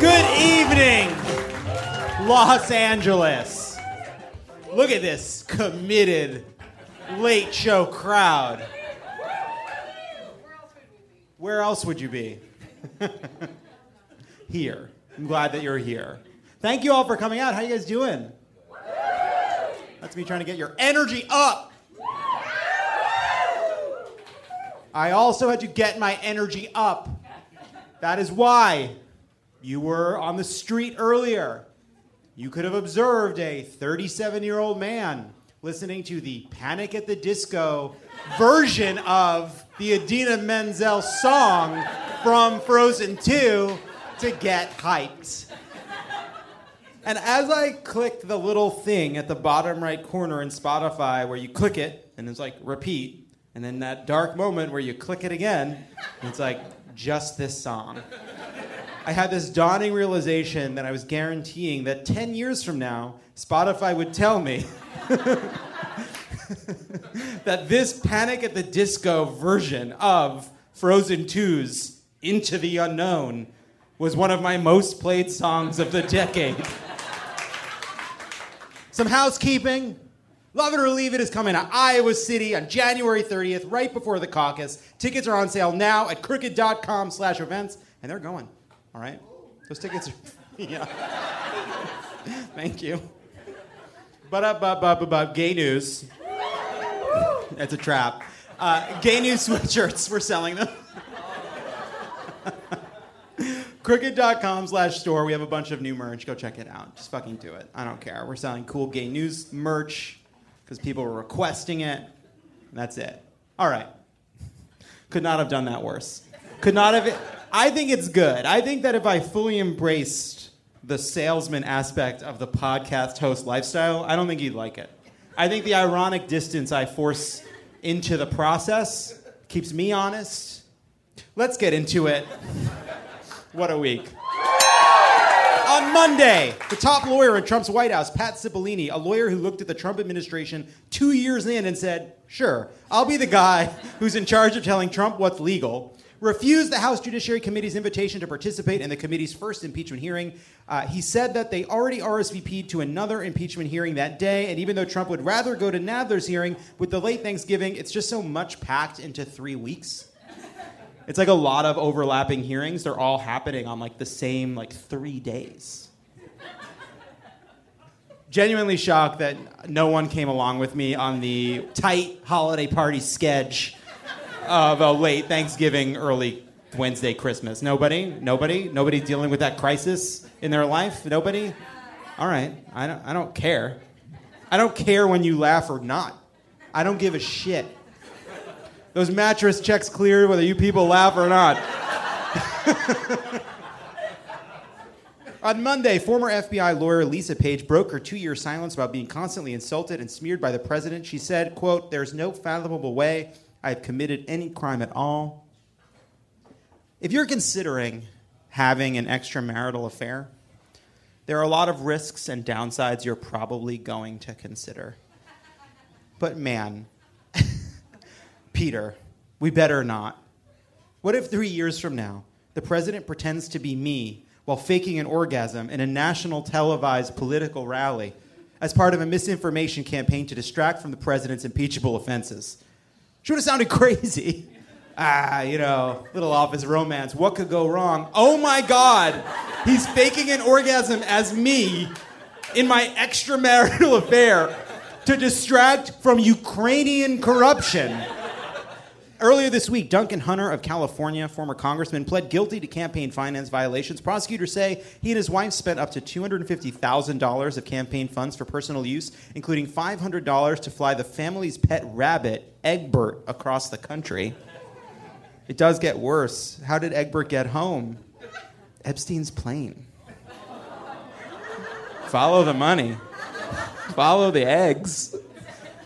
Good evening, Los Angeles. Look at this committed late show crowd. Where else would you be? here. I'm glad that you're here. Thank you all for coming out. How you guys doing? That's me trying to get your energy up. I also had to get my energy up. That is why you were on the street earlier. You could have observed a 37 year old man listening to the Panic at the Disco version of the Idina Menzel song from Frozen 2 to get hyped. And as I clicked the little thing at the bottom right corner in Spotify where you click it and it's like repeat, and then that dark moment where you click it again, it's like just this song. I had this dawning realization that I was guaranteeing that 10 years from now, Spotify would tell me that this Panic at the Disco version of Frozen 2's Into the Unknown was one of my most played songs of the decade. Some housekeeping. Love It or Leave It is coming to Iowa City on January 30th, right before the caucus. Tickets are on sale now at crooked.com slash events, and they're going. All right? Those tickets are. yeah. Thank you. But up, up, up, up, up, gay news. That's a trap. Uh, gay news sweatshirts, we're selling them. Crooked.com slash store. We have a bunch of new merch. Go check it out. Just fucking do it. I don't care. We're selling cool gay news merch because people were requesting it. That's it. All right. Could not have done that worse. Could not have. I think it's good. I think that if I fully embraced the salesman aspect of the podcast host lifestyle, I don't think you'd like it. I think the ironic distance I force into the process keeps me honest. Let's get into it. What a week. On Monday, the top lawyer in Trump's White House, Pat Cipollone, a lawyer who looked at the Trump administration two years in and said, Sure, I'll be the guy who's in charge of telling Trump what's legal, refused the House Judiciary Committee's invitation to participate in the committee's first impeachment hearing. Uh, he said that they already RSVP'd to another impeachment hearing that day, and even though Trump would rather go to Nadler's hearing, with the late Thanksgiving, it's just so much packed into three weeks. It's like a lot of overlapping hearings. They're all happening on like the same like three days. Genuinely shocked that no one came along with me on the tight holiday party sketch of a late Thanksgiving, early Wednesday Christmas. Nobody? Nobody? Nobody dealing with that crisis in their life? Nobody? All right. I don't, I don't care. I don't care when you laugh or not. I don't give a shit. Those mattress checks cleared whether you people laugh or not. On Monday, former FBI lawyer Lisa Page broke her two-year silence about being constantly insulted and smeared by the president. She said, quote, there's no fathomable way I have committed any crime at all. If you're considering having an extramarital affair, there are a lot of risks and downsides you're probably going to consider. But man, Peter, we better not. What if three years from now, the president pretends to be me while faking an orgasm in a national televised political rally as part of a misinformation campaign to distract from the president's impeachable offenses? Should have sounded crazy. Ah, you know, little office romance. What could go wrong? Oh my God, he's faking an orgasm as me in my extramarital affair to distract from Ukrainian corruption. Earlier this week, Duncan Hunter of California, former congressman, pled guilty to campaign finance violations. Prosecutors say he and his wife spent up to $250,000 of campaign funds for personal use, including $500 to fly the family's pet rabbit, Egbert, across the country. It does get worse. How did Egbert get home? Epstein's plane. Follow the money. Follow the eggs.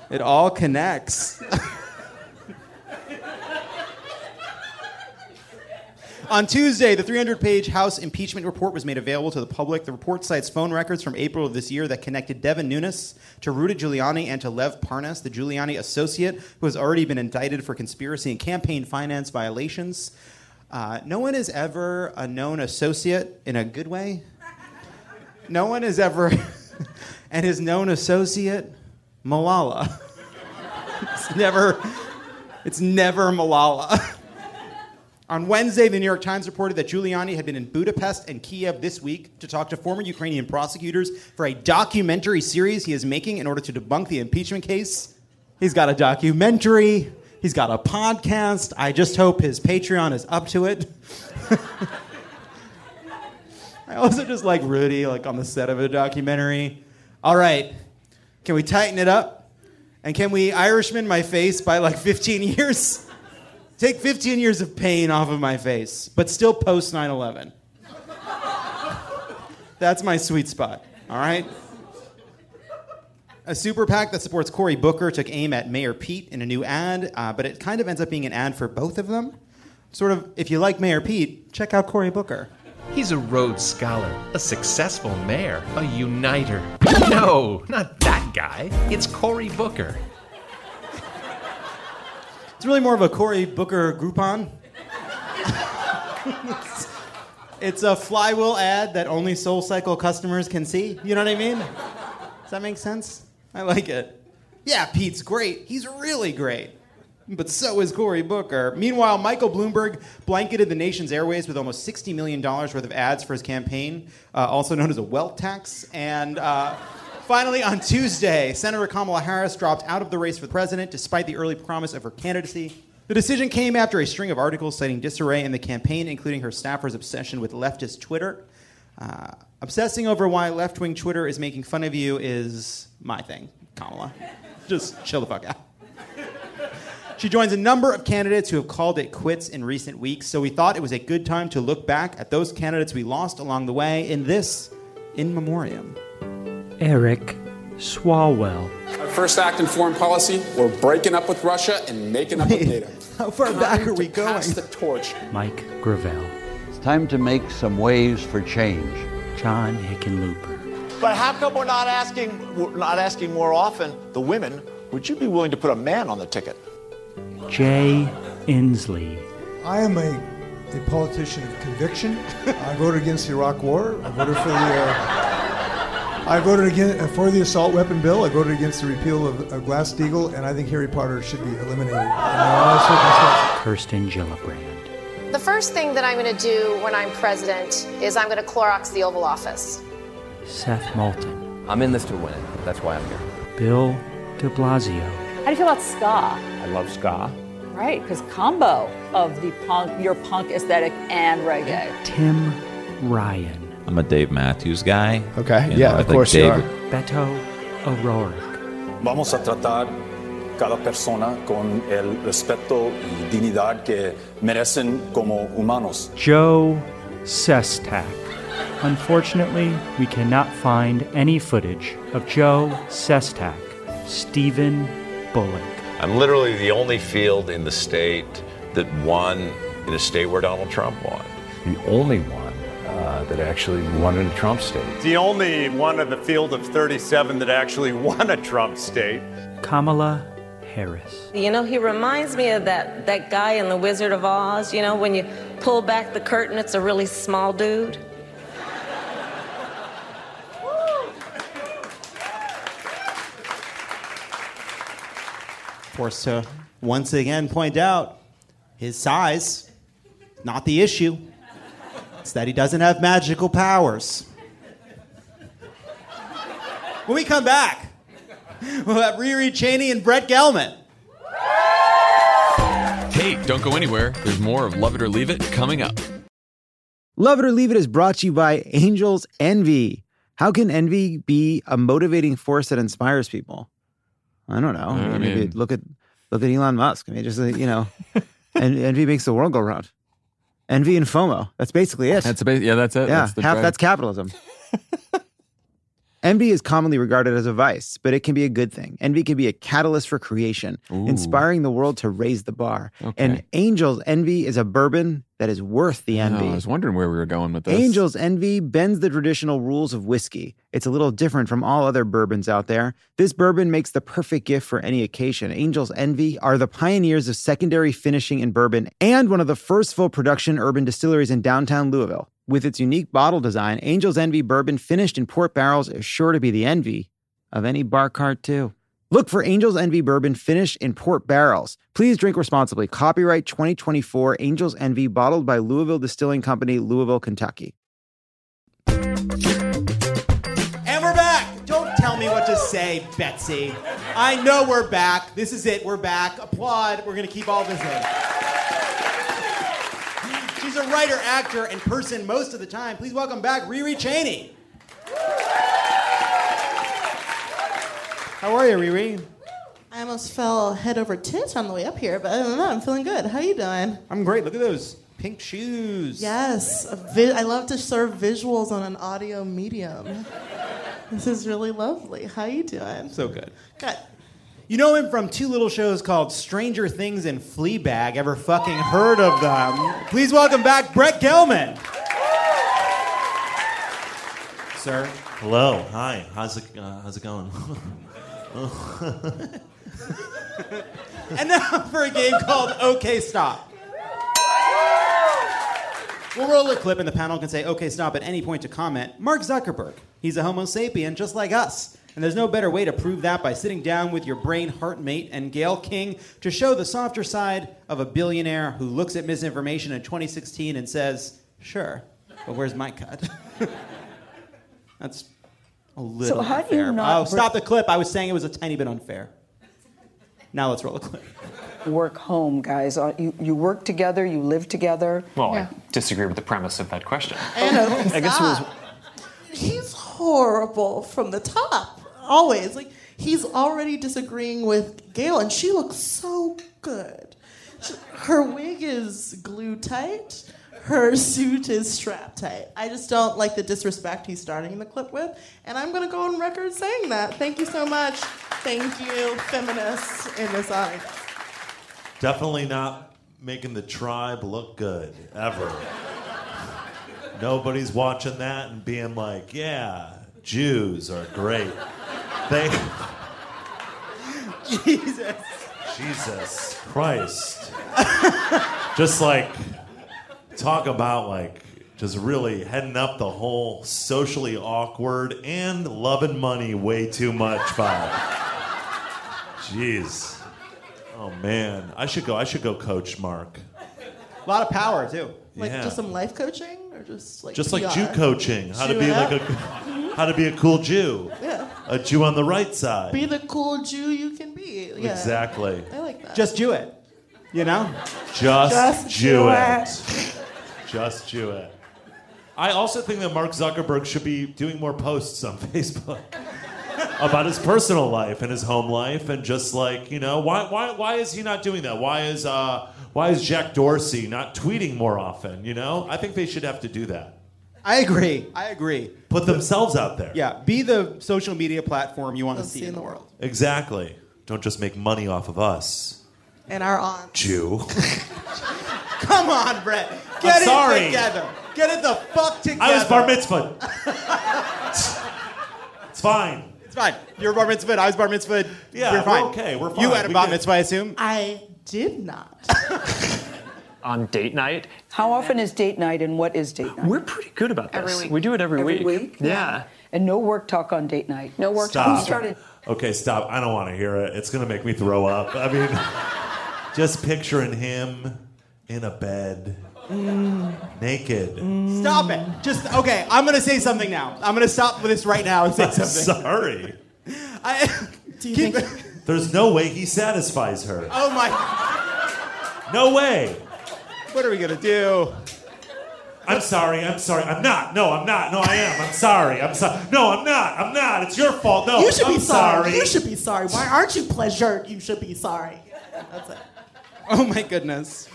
It all connects. On Tuesday, the 300 page House impeachment report was made available to the public. The report cites phone records from April of this year that connected Devin Nunes to Rudy Giuliani and to Lev Parnas, the Giuliani associate who has already been indicted for conspiracy and campaign finance violations. Uh, no one is ever a known associate in a good way. No one is ever, and his known associate, Malala. it's never, it's never Malala. On Wednesday, the New York Times reported that Giuliani had been in Budapest and Kiev this week to talk to former Ukrainian prosecutors for a documentary series he is making in order to debunk the impeachment case. He's got a documentary, he's got a podcast. I just hope his Patreon is up to it. I also just like Rudy, like on the set of a documentary. All right, can we tighten it up? And can we Irishman my face by like 15 years? Take 15 years of pain off of my face, but still post 9 11. That's my sweet spot, all right? A super PAC that supports Cory Booker took aim at Mayor Pete in a new ad, uh, but it kind of ends up being an ad for both of them. Sort of, if you like Mayor Pete, check out Cory Booker. He's a Rhodes Scholar, a successful mayor, a uniter. No, not that guy. It's Cory Booker. It's really more of a Cory Booker Groupon. it's, it's a flywheel ad that only Soul Cycle customers can see. You know what I mean? Does that make sense? I like it. Yeah, Pete's great. He's really great. But so is Cory Booker. Meanwhile, Michael Bloomberg blanketed the nation's airways with almost $60 million worth of ads for his campaign, uh, also known as a wealth tax. And. Uh, Finally, on Tuesday, Senator Kamala Harris dropped out of the race for president despite the early promise of her candidacy. The decision came after a string of articles citing disarray in the campaign, including her staffers' obsession with leftist Twitter. Uh, obsessing over why left wing Twitter is making fun of you is my thing, Kamala. Just chill the fuck out. She joins a number of candidates who have called it quits in recent weeks, so we thought it was a good time to look back at those candidates we lost along the way in this in memoriam. Eric Swalwell. Our first act in foreign policy, we're breaking up with Russia and making up with NATO. How far Time back are we to going? Pass the torch. Mike Gravel. It's time to make some waves for change. John Hickenlooper. But how come we're not asking, we're not asking more often the women? Would you be willing to put a man on the ticket? Jay Inslee. I am a, a politician of conviction. I voted against the Iraq War. I voted for the. Uh, I voted again uh, for the assault weapon bill. I voted against the repeal of, of Glass-Steagall, and I think Harry Potter should be eliminated in all circumstances. Kirsten Gillibrand. The first thing that I'm going to do when I'm president is I'm going to Clorox the Oval Office. Seth Moulton. I'm in this to win. it. That's why I'm here. Bill de Blasio. How do you feel about ska? I love ska. Right, because combo of the punk, your punk aesthetic and reggae. Tim Ryan. I'm a Dave Matthews guy. Okay, You yeah, know, of think course you are. Beto O'Rourke. Vamos a tratar cada persona con el respeto y dignidad que merecen como humanos. Joe Sestak. Unfortunately, we cannot find any footage of Joe Sestak, Stephen Bullock. I'm literally the only field in the state that won in a state where Donald Trump won. The only one uh, that actually won in a Trump state. The only one of the field of 37 that actually won a Trump state. Kamala Harris. You know, he reminds me of that, that guy in The Wizard of Oz. You know, when you pull back the curtain, it's a really small dude. Forced to once again point out his size, not the issue. It's that he doesn't have magical powers. When we come back, we'll have Riri Cheney and Brett Gelman. Hey, Hey, don't go anywhere. There's more of Love It or Leave It coming up. Love It or Leave It is brought to you by Angels Envy. How can envy be a motivating force that inspires people? I don't know. I Maybe look at look at Elon Musk. I mean, just uh, you know, en- envy makes the world go round. Envy and FOMO. That's basically it. That's ba- yeah, that's it. yeah, That's the half that's capitalism. Envy is commonly regarded as a vice, but it can be a good thing. Envy can be a catalyst for creation, Ooh. inspiring the world to raise the bar. Okay. And Angel's Envy is a bourbon that is worth the Oh, envy. I was wondering where we were going with this. Angel's Envy bends the traditional rules of whiskey. It's a little different from all other bourbons out there. This bourbon makes the perfect gift for any occasion. Angel's Envy are the pioneers of secondary finishing in bourbon and one of the first full production urban distilleries in downtown Louisville. With its unique bottle design, Angel's Envy bourbon finished in port barrels is sure to be the envy of any bar cart, too. Look for Angel's Envy bourbon finished in port barrels. Please drink responsibly. Copyright 2024 Angel's Envy, bottled by Louisville Distilling Company, Louisville, Kentucky. And we're back. Don't tell me what to say, Betsy. I know we're back. This is it. We're back. Applaud. We're going to keep all this in. She's a writer, actor, and person most of the time. Please welcome back Riri Cheney. How are you, Riri? I almost fell head over tits on the way up here, but other than that, I'm feeling good. How you doing? I'm great. Look at those pink shoes. Yes, vi- I love to serve visuals on an audio medium. this is really lovely. How you doing? So good. Good. You know him from two little shows called Stranger Things and Fleabag. Ever fucking heard of them? Please welcome back Brett Gelman. Sir. Hello. Hi. How's it uh, How's it going? And now for a game called OK Stop. We'll roll a clip and the panel can say OK Stop at any point to comment. Mark Zuckerberg. He's a Homo sapien just like us. And there's no better way to prove that by sitting down with your brain heart mate and Gayle King to show the softer side of a billionaire who looks at misinformation in 2016 and says, Sure, but where's my cut? That's a little how do you unfair. not oh, stop the clip. I was saying it was a tiny bit unfair. Now let's roll the clip. Work home, guys. Uh, You, you work together, you live together. Well, I disagree with the premise of that question. And I guess it was. He's horrible from the top. Always. Like he's already disagreeing with Gayle, and she looks so good. Her wig is glued tight. Her suit is strapped tight. I just don't like the disrespect he's starting the clip with, and I'm gonna go on record saying that. Thank you so much. Thank you, feminists in this audience. Definitely not making the tribe look good ever. Nobody's watching that and being like, "Yeah, Jews are great." They Jesus. Jesus Christ. just like talk about like just really heading up the whole socially awkward and loving money way too much vibe. Jeez. Oh man, I should go. I should go coach Mark. A lot of power, too. Like Yeah. just some life coaching, or just like Just like PR? Jew coaching, how to be it like up? a mm-hmm. how to be a cool Jew. Yeah. A Jew on the right side. Be the cool Jew you can be. Yeah. Exactly. I like that. Just Jew it. You know? Just, Just Jew do it. Just Jew it. I also think that Mark Zuckerberg should be doing more posts on Facebook about his personal life and his home life, and just like you know, why why why is he not doing that? Why is uh why is Jack Dorsey not tweeting more often? You know, I think they should have to do that. I agree. I agree. Put themselves out there. Yeah, be the social media platform you want to see in the world. Exactly. Don't just make money off of us, And our aunt. Jew. Come on, Brett. Get I'm it sorry. together. Get it the fuck together. I was bar mitzvah. it's fine. It's fine. You're bar mitzvah. I was bar mitzvah. Yeah, we're we're fine. okay, we're fine. You had a We bar mitzvah, I assume. I did not. On date night, How often is date night and what is date night? we're pretty good about this. Every week. We do it every, Every week. week? Yeah. And no work talk on date night. No work talk. Stop. Who started? Okay, stop. I don't want to hear it. It's going to make me throw up. I mean, just picturing him in a bed, naked. Stop it. Just okay. I'm gonna say something now. I'm gonna stop with this right now and say I'm something. sorry. I, Do you keep, think There's no way he satisfies her. oh my. No way. What are we gonna do? I'm sorry. I'm sorry. I'm not. No, I'm not. No, I am. I'm sorry. I'm sorry. No, I'm not. I'm not. It's your fault. No, you should I'm be sorry. sorry. You should be sorry. Why aren't you pleasured? You should be sorry. That's it. Oh my goodness.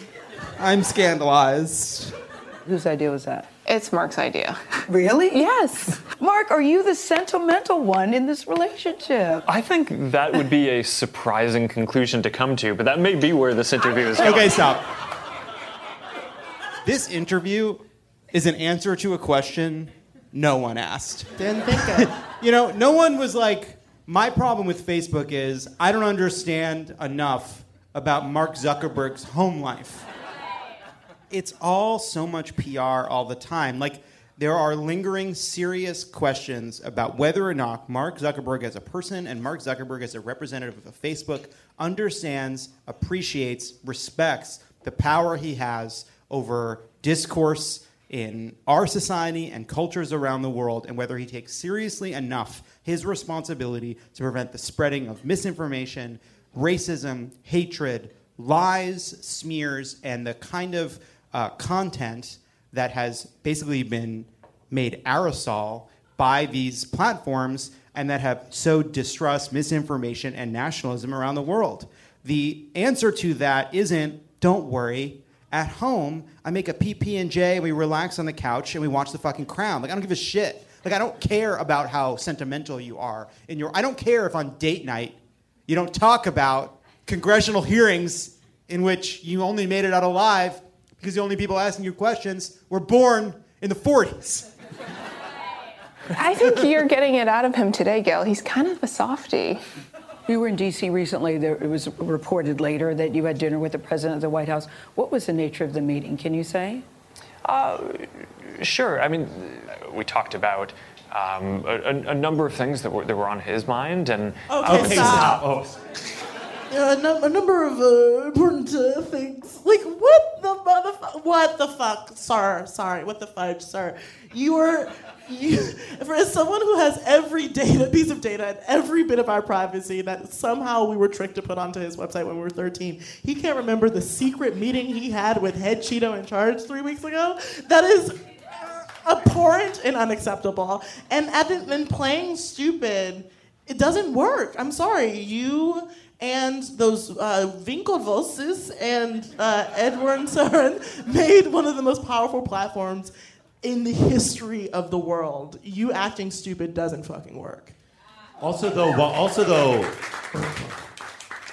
I'm scandalized. Whose idea was that? It's Mark's idea. Really? Yes. Mark, are you the sentimental one in this relationship? I think that would be a surprising conclusion to come to, but that may be where this interview is going. Okay, stop. This interview is an answer to a question no one asked. Didn't think it. You know, no one was like, my problem with Facebook is I don't understand enough about Mark Zuckerberg's home life. It's all so much PR all the time. Like, there are lingering, serious questions about whether or not Mark Zuckerberg as a person and Mark Zuckerberg as a representative of Facebook understands, appreciates, respects the power he has over discourse in our society and cultures around the world, and whether he takes seriously enough his responsibility to prevent the spreading of misinformation, racism, hatred, lies, smears, and the kind of uh, content that has basically been made aerosol by these platforms and that have sowed distrust, misinformation, and nationalism around the world. The answer to that isn't don't worry. At home, I make a PP and J, we relax on the couch and we watch the fucking Crown. Like I don't give a shit. Like I don't care about how sentimental you are in your. I don't care if on date night you don't talk about congressional hearings in which you only made it out alive because the only people asking you questions were born in the 40s. I think you're getting it out of him today, Gayle. He's kind of a softie. You were in D.C. recently. There, it was reported later that you had dinner with the president of the White House. What was the nature of the meeting? Can you say? Uh, sure. I mean, we talked about um, a, a- a number of things that were, that were on his mind, and Okay, stop. Oh, Uh, a, a number of uh, important uh, things. Like what the motherfucker? What the fuck, sir? Sorry, what the fudge, sir? You are, you, for someone who has every data piece of data and every bit of our privacy that somehow we were tricked to put onto his website when we were 13, he can't remember the secret meeting he had with head Cheeto in charge three weeks ago. That is abhorrent and unacceptable. And then playing stupid, it doesn't work. I'm sorry. You and those uh, Winklevosses and uh, Edward Soren made one of the most powerful platforms in the history of the world. You acting stupid doesn't fucking work. Also, though, wh- also though,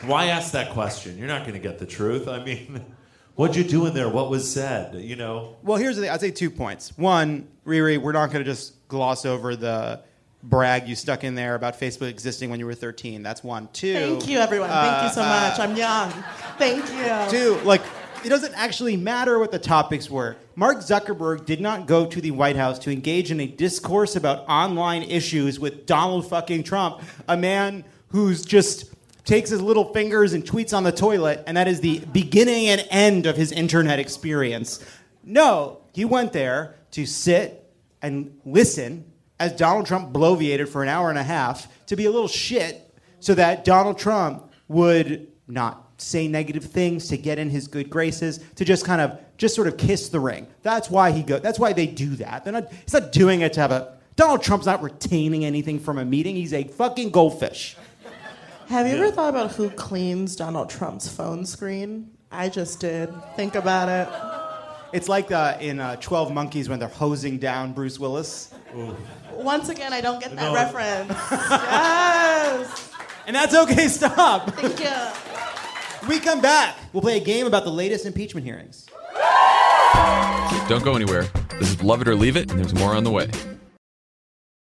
why ask that question? You're not going to get the truth. I mean, what'd you do in there? What was said? You know. Well, here's the thing. I'd say two points. One, Riri, we're not going to just gloss over the brag you stuck in there about Facebook existing when you were 13. That's one. Two. Thank you, everyone. Thank you so uh, much. I'm young. Thank you. Two, like, it doesn't actually matter what the topics were. Mark Zuckerberg did not go to the White House to engage in a discourse about online issues with Donald fucking Trump, a man who's just takes his little fingers and tweets on the toilet, and that is the beginning and end of his internet experience. No, he went there to sit and listen as Donald Trump bloviated for an hour and a half to be a little shit so that Donald Trump would not say negative things to get in his good graces to just kind of just sort of kiss the ring that's why he go that's why they do that they're not he's not doing it to have a donald trump's not retaining anything from a meeting he's a fucking goldfish Have you ever thought about who cleans Donald Trump's phone screen? I just did. Think about it. It's like uh, in uh, 12 monkeys when they're hosing down bruce willis Once again, I don't get that No. reference. yes. and that's okay stop Thank you. we come back we'll play a game about the latest impeachment hearings Don't go anywhere. This is Love It or Leave It, and there's more on the way.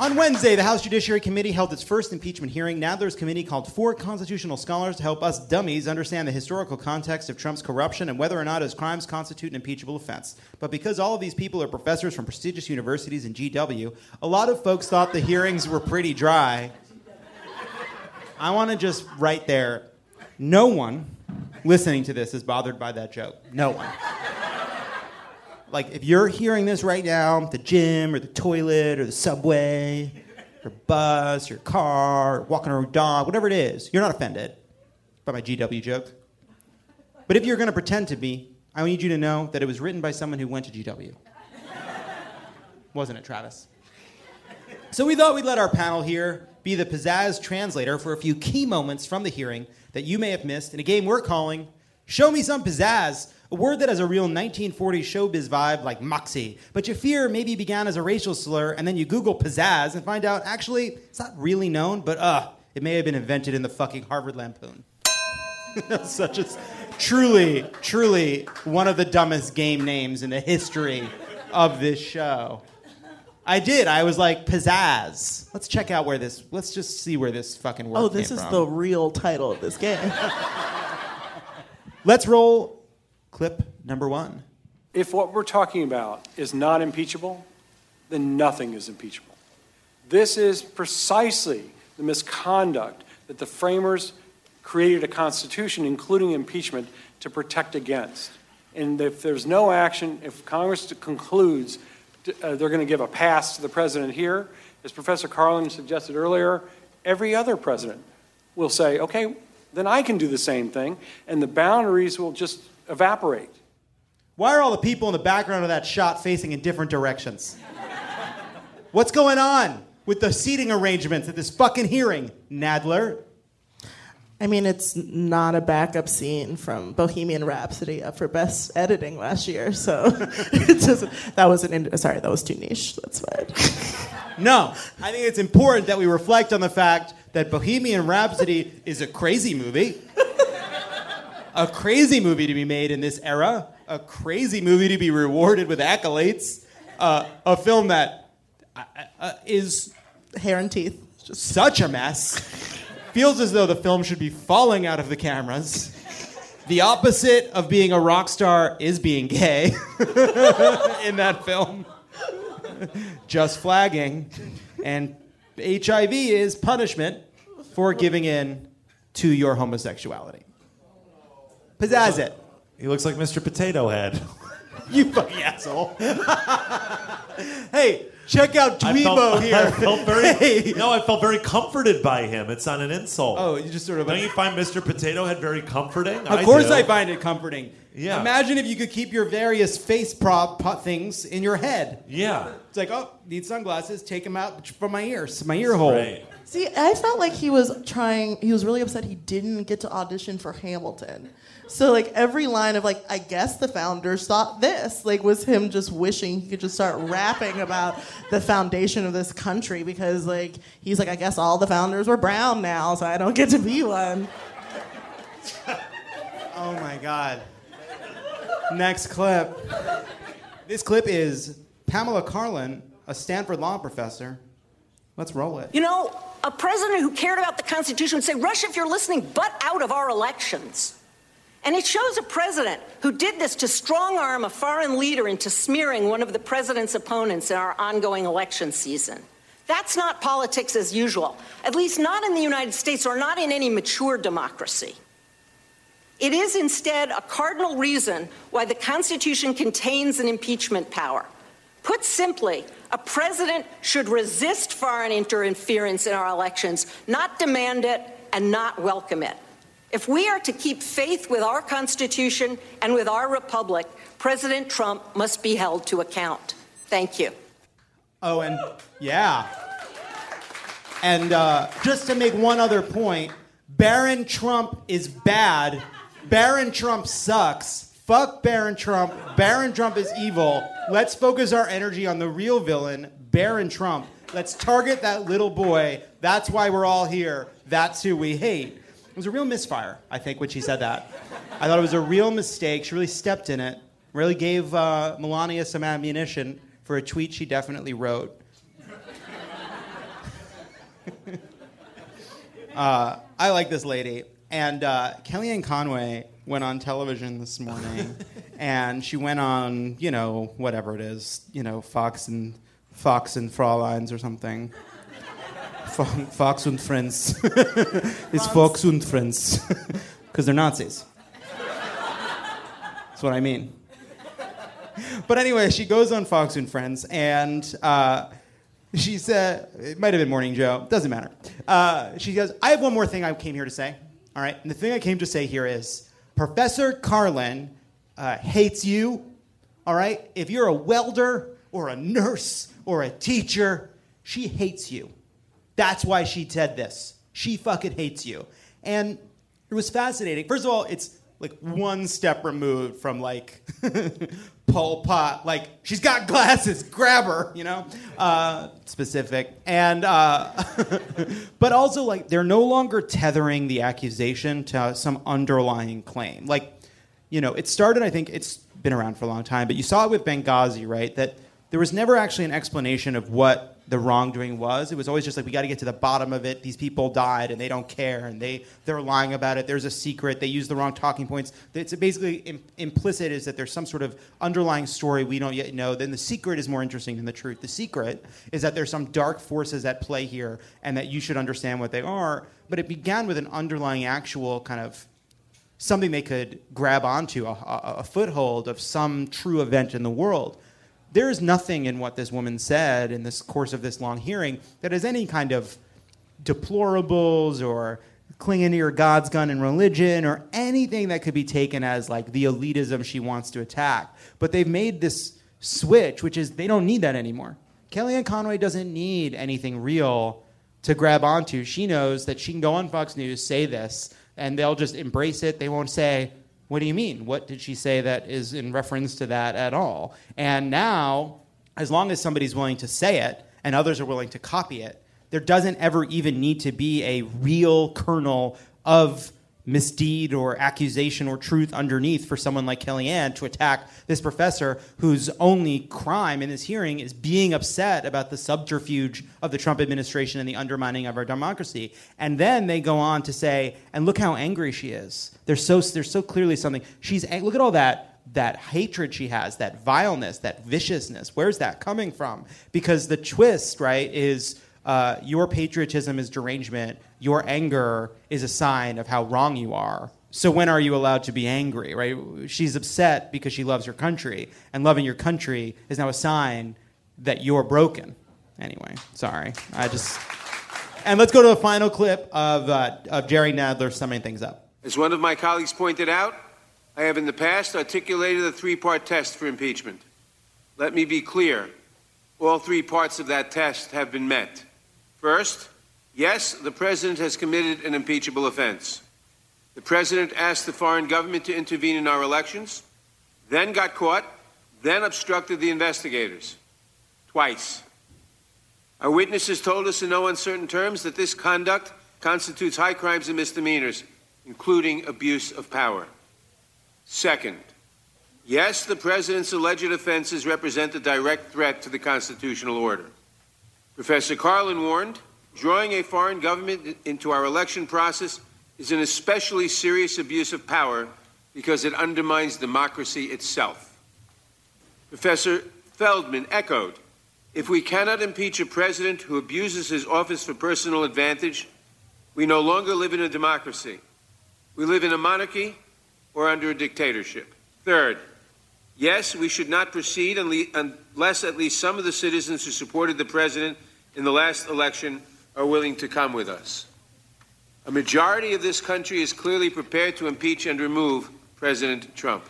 On Wednesday, the House Judiciary Committee held its first impeachment hearing. Nadler's committee called four constitutional scholars to help us dummies understand the historical context of Trump's corruption and whether or not his crimes constitute an impeachable offense. But because all of these people are professors from prestigious universities in GW, a lot of folks thought the hearings were pretty dry. I want to just right there no one listening to this is bothered by that joke. No one. Like, if you're hearing this right now, the gym or the toilet or the subway or bus or car, walking around dog, whatever it is, you're not offended by my GW joke. But if you're going to pretend to be, I need you to know that it was written by someone who went to GW. Wasn't it, Travis? So we thought we'd let our panel here be the pizzazz translator for a few key moments from the hearing that you may have missed in a game we're calling Show Me Some Pizzazz, a word that has a real 1940s showbiz vibe like moxie, but you fear maybe began as a racial slur, and then you Google pizzazz and find out actually it's not really known, but uh, it may have been invented in the fucking Harvard Lampoon. Such as truly, truly one of the dumbest game names in the history of this show. I did. I was like pizzazz. Let's check out where this. Let's just see where this fucking word Oh, this is from. the real title of this game. Let's roll clip number one. If what we're talking about is not impeachable, then nothing is impeachable. This is precisely the misconduct that the framers created a constitution, including impeachment, to protect against. And if there's no action, if Congress concludes uh, they're going to give a pass to the president here, as Professor Karlan suggested earlier, every other president will say, okay, then I can do the same thing, and the boundaries will just evaporate. Why are all the people in the background of that shot facing in different directions? What's going on with the seating arrangements at this fucking hearing, Nadler? I mean, it's not a backup scene from Bohemian Rhapsody up for best editing last year, so it just, that was an in- sorry, that was too niche. That's fine. No, I think it's important that we reflect on the fact that Bohemian Rhapsody is a crazy movie. A crazy movie to be made in this era, a crazy movie to be rewarded with accolades, uh, a film that uh, uh, is hair and teeth. Just such a mess. Feels as though the film should be falling out of the cameras. The opposite of being a rock star is being gay in that film. Just flagging. And HIV is punishment for giving in to your homosexuality. Pizzazz it. He looks like Mr. Potato Head. You fucking asshole. hey, check out I Dweebo felt, here. I felt very Hey. no. I felt very comforted by him. It's not an insult. Oh, you just sort of. Don't you find Mr. Potato Head very comforting? Of course, do. I find it comforting. Yeah. Imagine if you could keep your various face prop pot things in your head. Yeah. It's like, oh, need sunglasses. Take them out from my ears, my ear hole. See, I felt like he was trying. He was really upset he didn't get to audition for Hamilton. So like every line of like, I guess the founders thought this like was him just wishing he could just start rapping about the foundation of this country because like he's like, I guess all the founders were brown now, so I don't get to be one. Oh my god. Next clip. This clip is Pamela Karlan, a Stanford law professor. Let's roll it. You know, a president who cared about the Constitution would say, Russia, if you're listening, butt out of our elections. And it shows a president who did this to strong arm a foreign leader into smearing one of the president's opponents in our ongoing election season. That's not politics as usual, at least not in the United States or not in any mature democracy. It is instead a cardinal reason why the Constitution contains an impeachment power. Put simply, a president should resist foreign interference in our elections, not demand it and not welcome it. If we are to keep faith with our Constitution and with our republic, President Trump must be held to account. Thank you. Oh, and yeah. And uh, just to make one other point, Barron Trump is bad. Barron Trump sucks. Fuck Barron Trump. Barron Trump is evil. Let's focus our energy on the real villain, Barron Trump. Let's target that little boy. That's why we're all here. That's who we hate. It was a real misfire, I think, when she said that. I thought it was a real mistake. She really stepped in it, really gave uh, Melania some ammunition for a tweet she definitely wrote. Uh, I like this lady. And uh, Kellyanne Conway went on television this morning, and she went on, you know, whatever it is, you know, Fox and Fox and Frauleins or something. Fox und Friends. it's Fox und Friends. Because they're Nazis. That's what I mean. But anyway, she goes on Fox and Friends, and uh, she said, it might have been Morning Joe, doesn't matter. Uh, she goes, I have one more thing I came here to say. All right, and the thing I came to say here is Professor Karlan uh, hates you. All right, if you're a welder or a nurse or a teacher, she hates you. That's why she said this. She fucking hates you. And it was fascinating. First of all, it's like one step removed from like Pol Pot. Like she's got glasses, grab her, you know, uh, specific. And uh, but also like they're no longer tethering the accusation to some underlying claim. Like you know, it started. I think it's been around for a long time, but you saw it with Benghazi, right? That there was never actually an explanation of what the wrongdoing was. It was always just like we got to get to the bottom of it. These people died and they don't care and they they're lying about it. There's a secret. They use the wrong talking points. It's basically Im- implicit is that there's some sort of underlying story we don't yet know. Then the secret is more interesting than the truth. The secret is that there's some dark forces at play here and that you should understand what they are. But it began with an underlying actual kind of something they could grab onto, a, a, a foothold of some true event in the world there is nothing in what this woman said in this course of this long hearing that has any kind of deplorables or clinging to your God's gun and religion or anything that could be taken as like the elitism she wants to attack. But they've made this switch, which is they don't need that anymore. Kellyanne Conway doesn't need anything real to grab onto. She knows that she can go on Fox News, say this, and they'll just embrace it. They won't say, what do you mean? What did she say that is in reference to that at all? And now, as long as somebody's willing to say it and others are willing to copy it, there doesn't ever even need to be a real kernel of misdeed or accusation or truth underneath for someone like Kellyanne to attack this professor whose only crime in this hearing is being upset about the subterfuge of the Trump administration and the undermining of our democracy. And then they go on to say, and look how angry she is. There's so there's so clearly something. She's eh, look at all that that hatred she has, that vileness, that viciousness. Where's that coming from? Because the twist, right, is uh, your patriotism is derangement. Your anger is a sign of how wrong you are. So when are you allowed to be angry, right? She's upset because she loves your country, and loving your country is now a sign that you're broken. Anyway, sorry. I just. And let's go to a final clip of, uh, of Jerry Nadler summing things up. As one of my colleagues pointed out, I have in the past articulated a three part test for impeachment. Let me be clear all three parts of that test have been met. First, yes, the president has committed an impeachable offense. The president asked the foreign government to intervene in our elections, then got caught, then obstructed the investigators. Twice. Our witnesses told us in no uncertain terms that this conduct constitutes high crimes and misdemeanors, including abuse of power. Second, yes, the president's alleged offenses represent a direct threat to the constitutional order. Professor Karlan warned drawing a foreign government into our election process is an especially serious abuse of power because it undermines democracy itself. Professor Feldman echoed if we cannot impeach a president who abuses his office for personal advantage, we no longer live in a democracy. We live in a monarchy or under a dictatorship. Third, yes, we should not proceed unless at least some of the citizens who supported the president in the last election are willing to come with us. A majority of this country is clearly prepared to impeach and remove President Trump.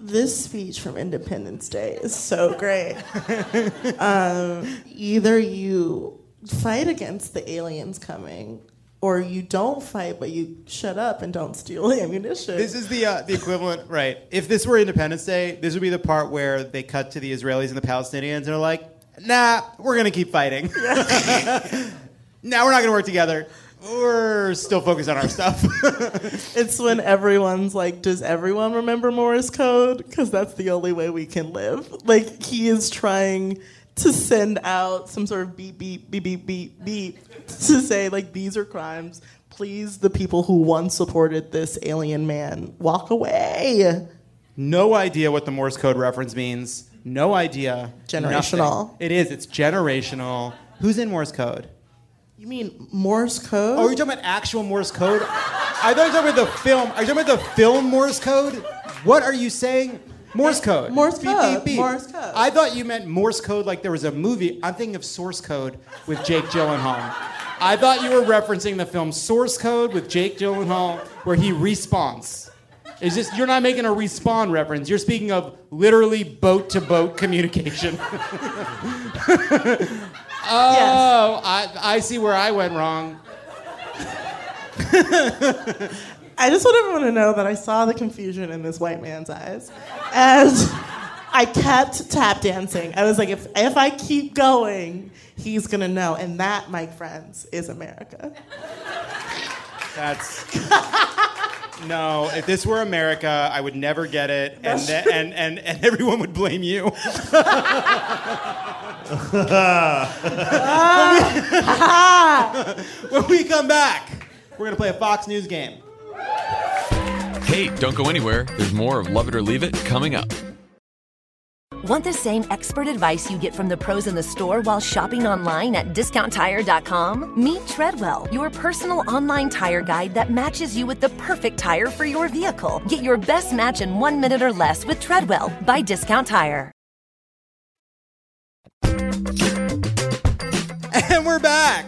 This speech from Independence Day is so great. um, either you fight against the aliens coming, or you don't fight, but you shut up and don't steal ammunition. This is the uh, the equivalent, right? If this were Independence Day, this would be the part where they cut to the Israelis and the Palestinians and are like, "Nah, we're gonna keep fighting. now we're not gonna work together. We're still focused on our stuff." it's when everyone's like, does everyone remember Morse code? Because that's the only way we can live. Like, he is trying to send out some sort of beep, beep, beep, beep, beep, beep to say, like, these are crimes. Please, the people who once supported this alien man, walk away. No idea what the Morse code reference means. No idea. Generational. Nothing. It is. It's generational. Who's in Morse code? You mean Morse code? Oh, are you talking about actual Morse code? I thought you were talking about the film. Are you talking about the film Morse code? What are you saying? Morse code. Morse Beep, code. beep, beep. Morse code. I thought you meant Morse code like there was a movie. I'm thinking of Source Code with Jake Gyllenhaal. I thought you were referencing the film Source Code with Jake Gyllenhaal where he respawns. It's just you're not making a respawn reference. You're speaking of literally boat to boat communication. oh, I, I see where I went wrong. I just want everyone to know that I saw the confusion in this white man's eyes. And I kept tap dancing. I was like, if, if I keep going, he's going to know. And that, my friends, is America. That's no. If this were America, I would never get it, and th- and, and and everyone would blame you. Ah. when we come back, we're gonna play a Fox News game. Hey, don't go anywhere. There's more of Love It or Leave It coming up. Want the same expert advice you get from the pros in the store while shopping online at discounttire.com? Meet Treadwell, your personal online tire guide that matches you with the perfect tire for your vehicle. Get your best match in one minute or less with Treadwell by Discount Tire. And we're back.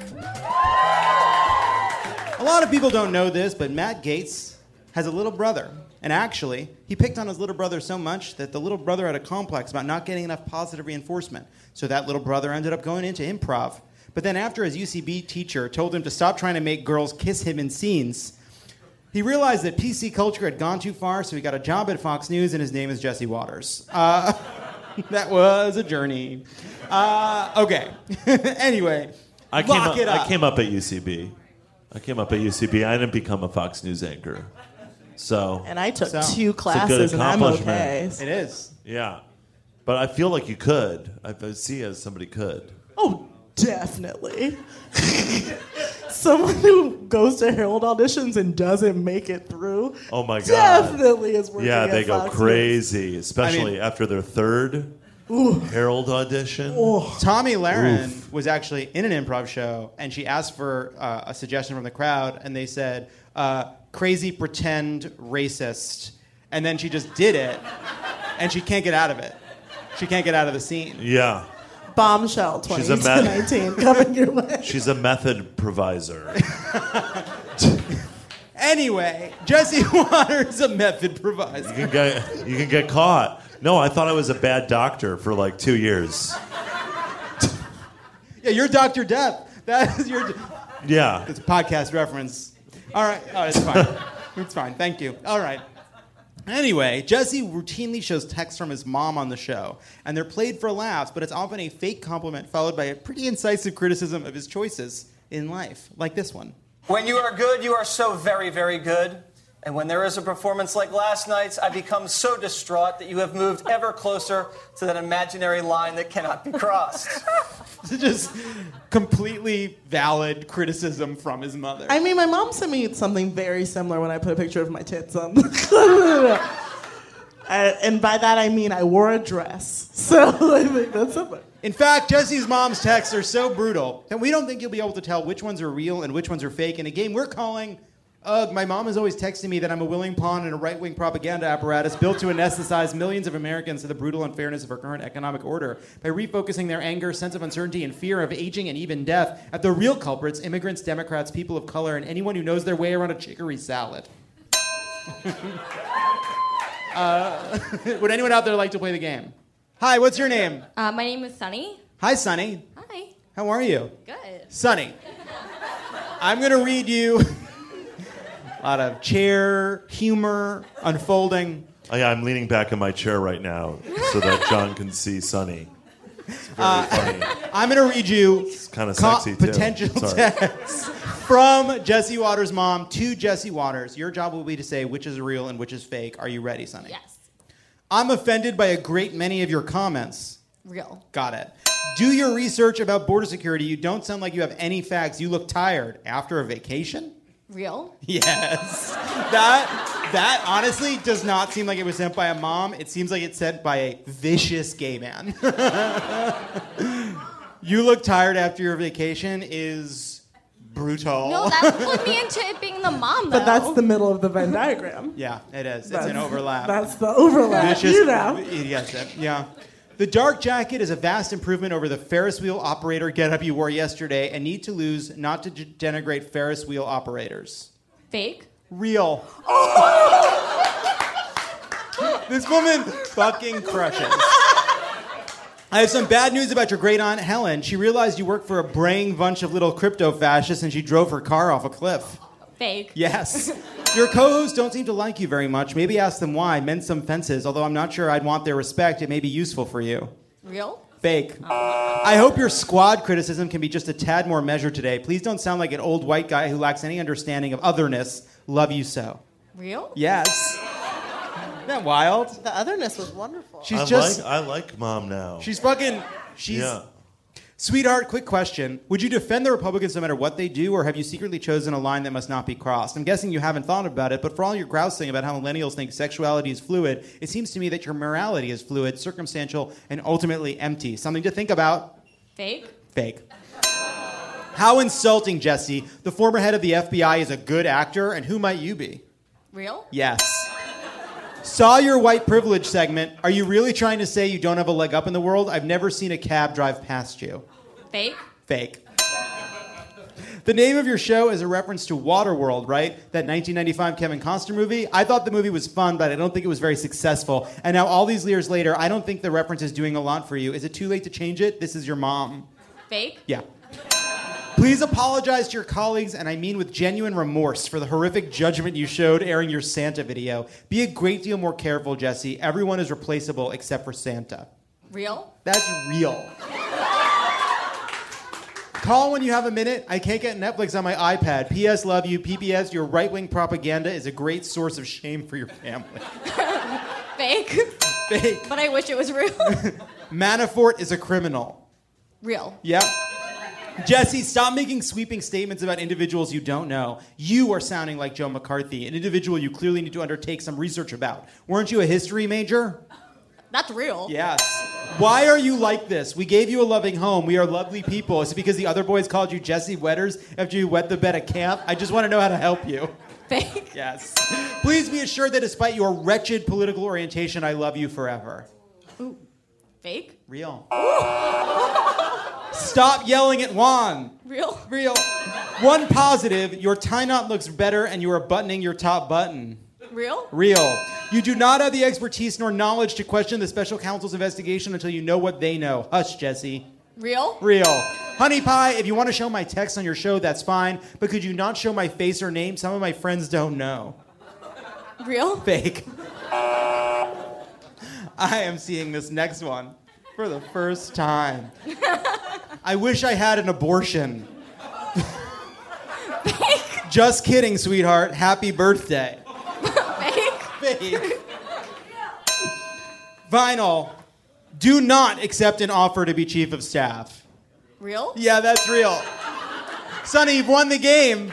A lot of people don't know this, but Matt Gaetz has a little brother. And actually, he picked on his little brother so much that the little brother had a complex about not getting enough positive reinforcement. So that little brother ended up going into improv. But then, after his UCB teacher told him to stop trying to make girls kiss him in scenes, he realized that PC culture had gone too far, so he got a job at Fox News, and his name is Jesse Watters. Uh, that was a journey. Uh, okay. anyway, I came, up. I came up at UCB. I came up at UCB. I didn't become a Fox News anchor. So And I took So- two It's a classes, good and I'm accomplishment. okay. It is. Yeah. But I feel like you could. I I see as somebody could. Oh, definitely. Someone who goes to Herald auditions and doesn't make it through. Oh my god. Definitely is working Yeah, at they go Fox News. crazy, especially I mean- after their third Ooh. Herald audition. Tomi Lahren was actually in an improv show, and she asked for uh, a suggestion from the crowd, and they said, uh, "Crazy pretend racist," and then she just did it, and she can't get out of it. She can't get out of the scene. Yeah. Bombshell She's a meth- coming your way. She's a method proviser. Anyway, Jesse Watters, is a method provider. You can get you can get caught. No, I thought I was a bad doctor for like two years. Yeah, you're Dr. Death. That is your. Yeah. It's a podcast reference. All right. Oh, it's fine. it's fine. Thank you. All right. Anyway, Jesse routinely shows texts from his mom on the show, and they're played for laughs, but it's often a fake compliment followed by a pretty incisive criticism of his choices in life, like this one. When you are good, you are so very, very good. And when there is a performance like last night's, I become so distraught that you have moved ever closer to that imaginary line that cannot be crossed. Just completely valid criticism from his mother. I mean, my mom sent me something very similar when I put a picture of my tits on. And by that I mean I wore a dress. So I think that's similar. In fact, Jesse's mom's texts are so brutal that we don't think you'll be able to tell which ones are real and which ones are fake in a game we're calling Ugh, my mom is always texting me that I'm a willing pawn in a right wing propaganda apparatus built to anesthetize millions of Americans to the brutal unfairness of our current economic order by refocusing their anger, sense of uncertainty, and fear of aging and even death at the real culprits immigrants, Democrats, people of color, and anyone who knows their way around a chicory salad. uh, would anyone out there like to play the game? Hi, what's your name? Uh, my name is Sunny. Hi, Sunny. Hi. How are you? Good. Sunny. I'm going to read you a lot of chair humor unfolding. Oh, yeah, I'm leaning back in my chair right now so that John can see Sunny. It's very Uh, funny. I'm going to read you It's kind of co- sexy potential Sorry. texts from Jesse Watters' mom to Jesse Watters. Your job will be to say which is real and which is fake. Are you ready, Sunny? Yes. I'm offended by a great many of your comments. Real. Got it. Do your research about border security. You don't sound like you have any facts. You look tired. After a vacation? Real? Yes. that that honestly does not seem like it was sent by a mom. It seems like it's sent by a vicious gay man. you look tired after your vacation is brutal. No, that put me into it being the mom, though. But that's the middle of the Venn diagram. Yeah, it is. It's That's- an overlap. that's the overlap, Vicious- you know. Yes, yeah. The dark jacket is a vast improvement over the Ferris wheel operator getup you wore yesterday and need to lose not to denigrate Ferris wheel operators. Fake? Real. Oh! this woman fucking crushes. I have some bad news about your great aunt Helen. She realized you work for a braying bunch of little crypto fascists and she drove her car off a cliff. Fake? Yes. Your co hosts don't seem to like you very much. Maybe ask them why. Mend some fences, although I'm not sure I'd want their respect. It may be useful for you. Real? Fake. Oh. I hope your squad criticism can be just a tad more measured today. Please don't sound like an old white guy who lacks any understanding of otherness. Love you so. Real? Yes. Isn't that wild? The otherness was wonderful. She's I just. like, I like mom now. She's fucking. She's. Yeah. Sweetheart, quick question. Would you defend the Republicans no matter what they do, or have you secretly chosen a line that must not be crossed? I'm guessing you haven't thought about it, but for all your grousing about how millennials think sexuality is fluid, it seems to me that your morality is fluid, circumstantial, and ultimately empty. Something to think about. Fake? Fake. How insulting, Jesse. The former head of the FBI is a good actor, and who might you be? Real? Yes. Saw your white privilege segment. Are you really trying to say you don't have a leg up in the world? I've never seen a cab drive past you. Fake? Fake. The name of your show is a reference to Waterworld, right? That 1995 Kevin Costner movie. I thought the movie was fun, but I don't think it was very successful. And now, all these years later, I don't think the reference is doing a lot for you. Is it too late to change it? This is your mom. Fake? Yeah. Please apologize to your colleagues, and I mean with genuine remorse, for the horrific judgment you showed airing your Santa video. Be a great deal more careful, Jesse. Everyone is replaceable except for Santa. Real? That's real. Call when you have a minute. I can't get Netflix on my iPad. P.S. Love you. P.P.S. Your right wing propaganda is a great source of shame for your family. Fake? Fake. But I wish it was real. Manafort is a criminal. real. Yep. Jesse, stop making sweeping statements about individuals you don't know. You are sounding like Joe McCarthy, an individual you clearly need to undertake some research about. Weren't you a history major? That's real. Yes. Why are you like this? We gave you a loving home. We are lovely people. Is it because the other boys called you Jesse Wetters after you wet the bed at camp? I just want to know how to help you. Fake. Yes. Please be assured that despite your wretched political orientation, I love you forever. Ooh. Fake? Real. Stop yelling at Juan. Real? Real. One positive, your tie knot looks better and you are buttoning your top button. Real? Real. You do not have the expertise nor knowledge to question the special counsel's investigation until you know what they know. Hush, Jesse. Real? Real. Honey Pie, if you want to show my text on your show, that's fine, but could you not show my face or name? Some of my friends don't know. Real? Fake. I am seeing this next one for the first time. I wish I had an abortion. Just kidding, sweetheart. Happy birthday. Fake. Fake. Vinyl. Do not accept an offer to be chief of staff. Real? Yeah, that's real. Sunny, you've won the game.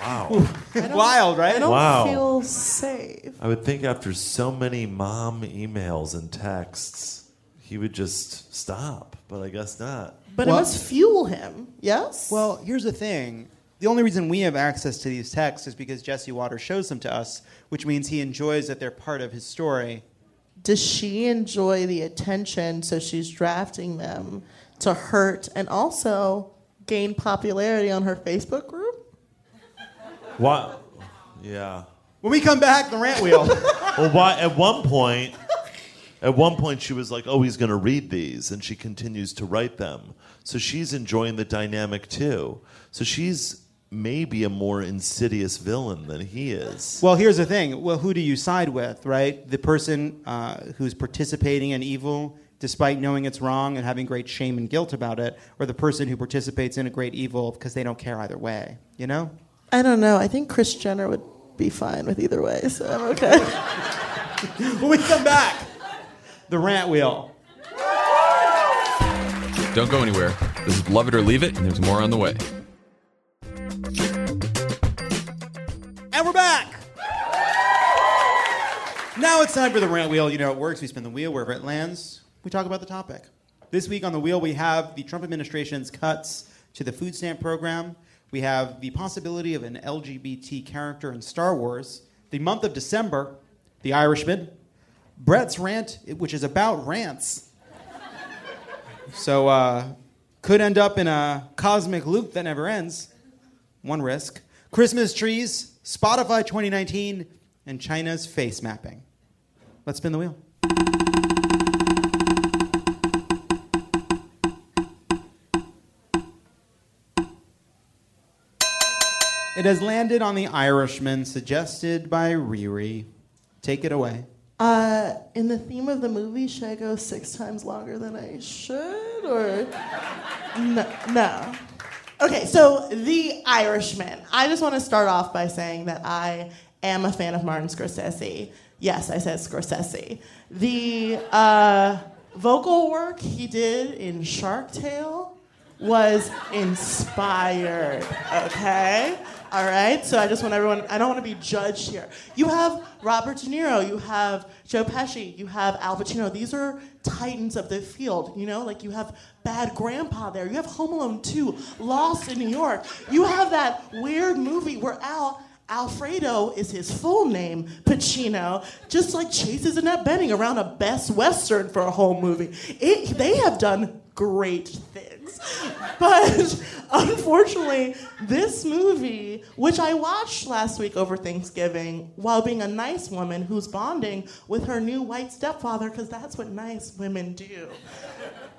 Wow. Wild, right? I don't Wow. feel safe. I would think after so many mom emails and texts, he would just stop, but I guess not. But Well- it must fuel him. Yes? Well, here's the thing. The only reason we have access to these texts is because Jesse Watters shows them to us, which means he enjoys that they're part of his story. Does she enjoy the attention so she's drafting them to hurt and also gain popularity on her Facebook group? What? Yeah. When we come back, the rant wheel. well, why? At one point, at one point, she was like, "Oh, he's going to read these," and she continues to write them. So she's enjoying the dynamic too. So she's maybe a more insidious villain than he is. Well, here's the thing. Well, who do you side with, right? The person uh, who's participating in evil despite knowing it's wrong and having great shame and guilt about it, or the person who participates in a great evil because they don't care either way, you know? I don't know. I think Kris Jenner would be fine with either way, so I'm okay. when we come back, the rant wheel. Don't go anywhere. This is Love It or Leave It, and there's more on the way. And we're back. Now it's time for the rant wheel. You know how it works. We spin the wheel wherever it lands. We talk about the topic. This week on the wheel, we have the Trump administration's cuts to the food stamp program. We have the possibility of an LGBT character in Star Wars. The month of December, The Irishman. Brett's rant, which is about rants. So, uh, could end up in a cosmic loop that never ends. One risk. Christmas trees, Spotify 2019, and China's face mapping. Let's spin the wheel. Has landed on the Irishman, suggested by Riri. Take it away. Uh, in the theme of the movie, should I go six times longer than I should, or no? no. Okay, so The Irishman. I just want to start off by saying that I am a fan of Martin Scorsese. Yes, I said Scorsese. The uh, vocal work he did in Shark Tale was inspired. Okay? All right? So I just want everyone, I don't want to be judged here. You have Robert De Niro, you have Joe Pesci, you have Al Pacino. These are titans of the field, you know? Like you have Bad Grandpa there, you have Home Alone 2, Lost in New York. You have that weird movie where Al. Alfredo is his full name, Pacino, just like chases Annette Bening around a Best Western for a whole movie. It, they have done great things. But unfortunately, this movie, which I watched last week over Thanksgiving while being a nice woman who's bonding with her new white stepfather, because that's what nice women do,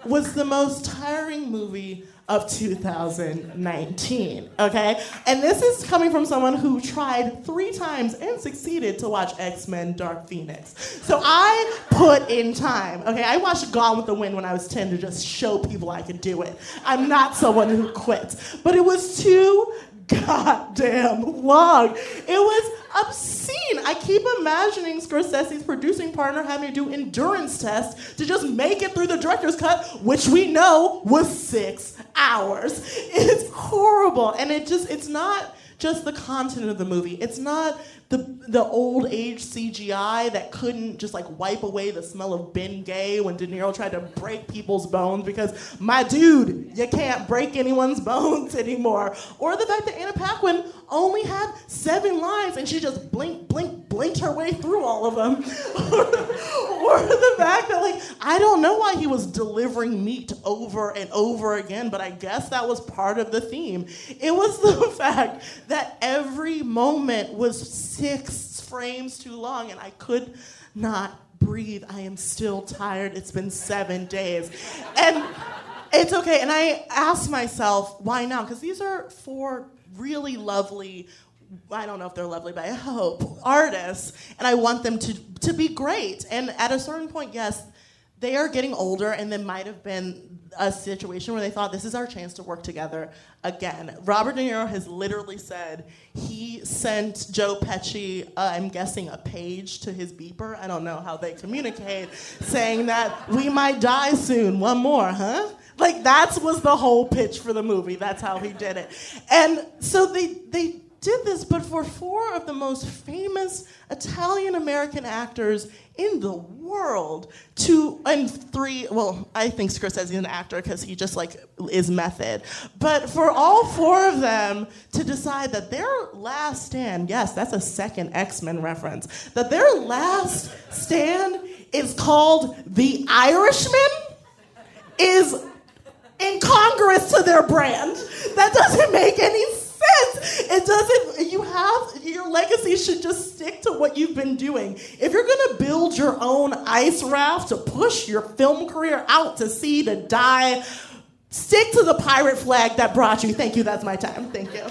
was the most tiring movie of 2019. Okay? And this is coming from someone who tried three times and succeeded to watch X Men Dark Phoenix. So I put in time. Okay? I watched Gone with the Wind when I was 10 to just show people I could do it. I'm not someone who quits. But it was too goddamn long. It was obscene. I keep imagining Scorsese's producing partner having to do endurance tests to just make it through the director's cut, which we know was six hours. It's horrible. And it just, it's not just the content of the movie. It's not the the old age CGI that couldn't just like wipe away the smell of Bengay when De Niro tried to break people's bones because my dude, you can't break anyone's bones anymore. Or the fact that Anna Paquin only had seven lines and she just blink, blink, blinked her way through all of them. or, or the fact that like I don't know why he was delivering meat over and over again, but I guess that was part of the theme. It was the fact that every moment was six frames too long and I could not breathe. I am still tired. It's been seven days. And it's okay. And I asked myself, why now? Because these are four really lovely. I don't know if they're lovely, but I hope artists, and I want them to to be great. And at a certain point, yes, they are getting older, and there might have been a situation where they thought this is our chance to work together again. Robert De Niro has literally said he sent Joe Pesci, uh, I'm guessing, a page to his beeper. I don't know how they communicate, saying that we might die soon. One more, huh? Like that was the whole pitch for the movie. That's how he did it. And so they they did this, but for four of the most famous Italian American actors in the world to and three well i think scorsese is an actor because he just like is method. But for all four of them to decide that their last stand yes that's a second x-men reference that their last stand is called the irishman is incongruous to their brand. That doesn't make any sense it doesn't you have your legacy should just stick to what you've been doing if you're going to build your own ice raft to push your film career out to sea to die stick to the pirate flag that brought you thank you that's my time thank you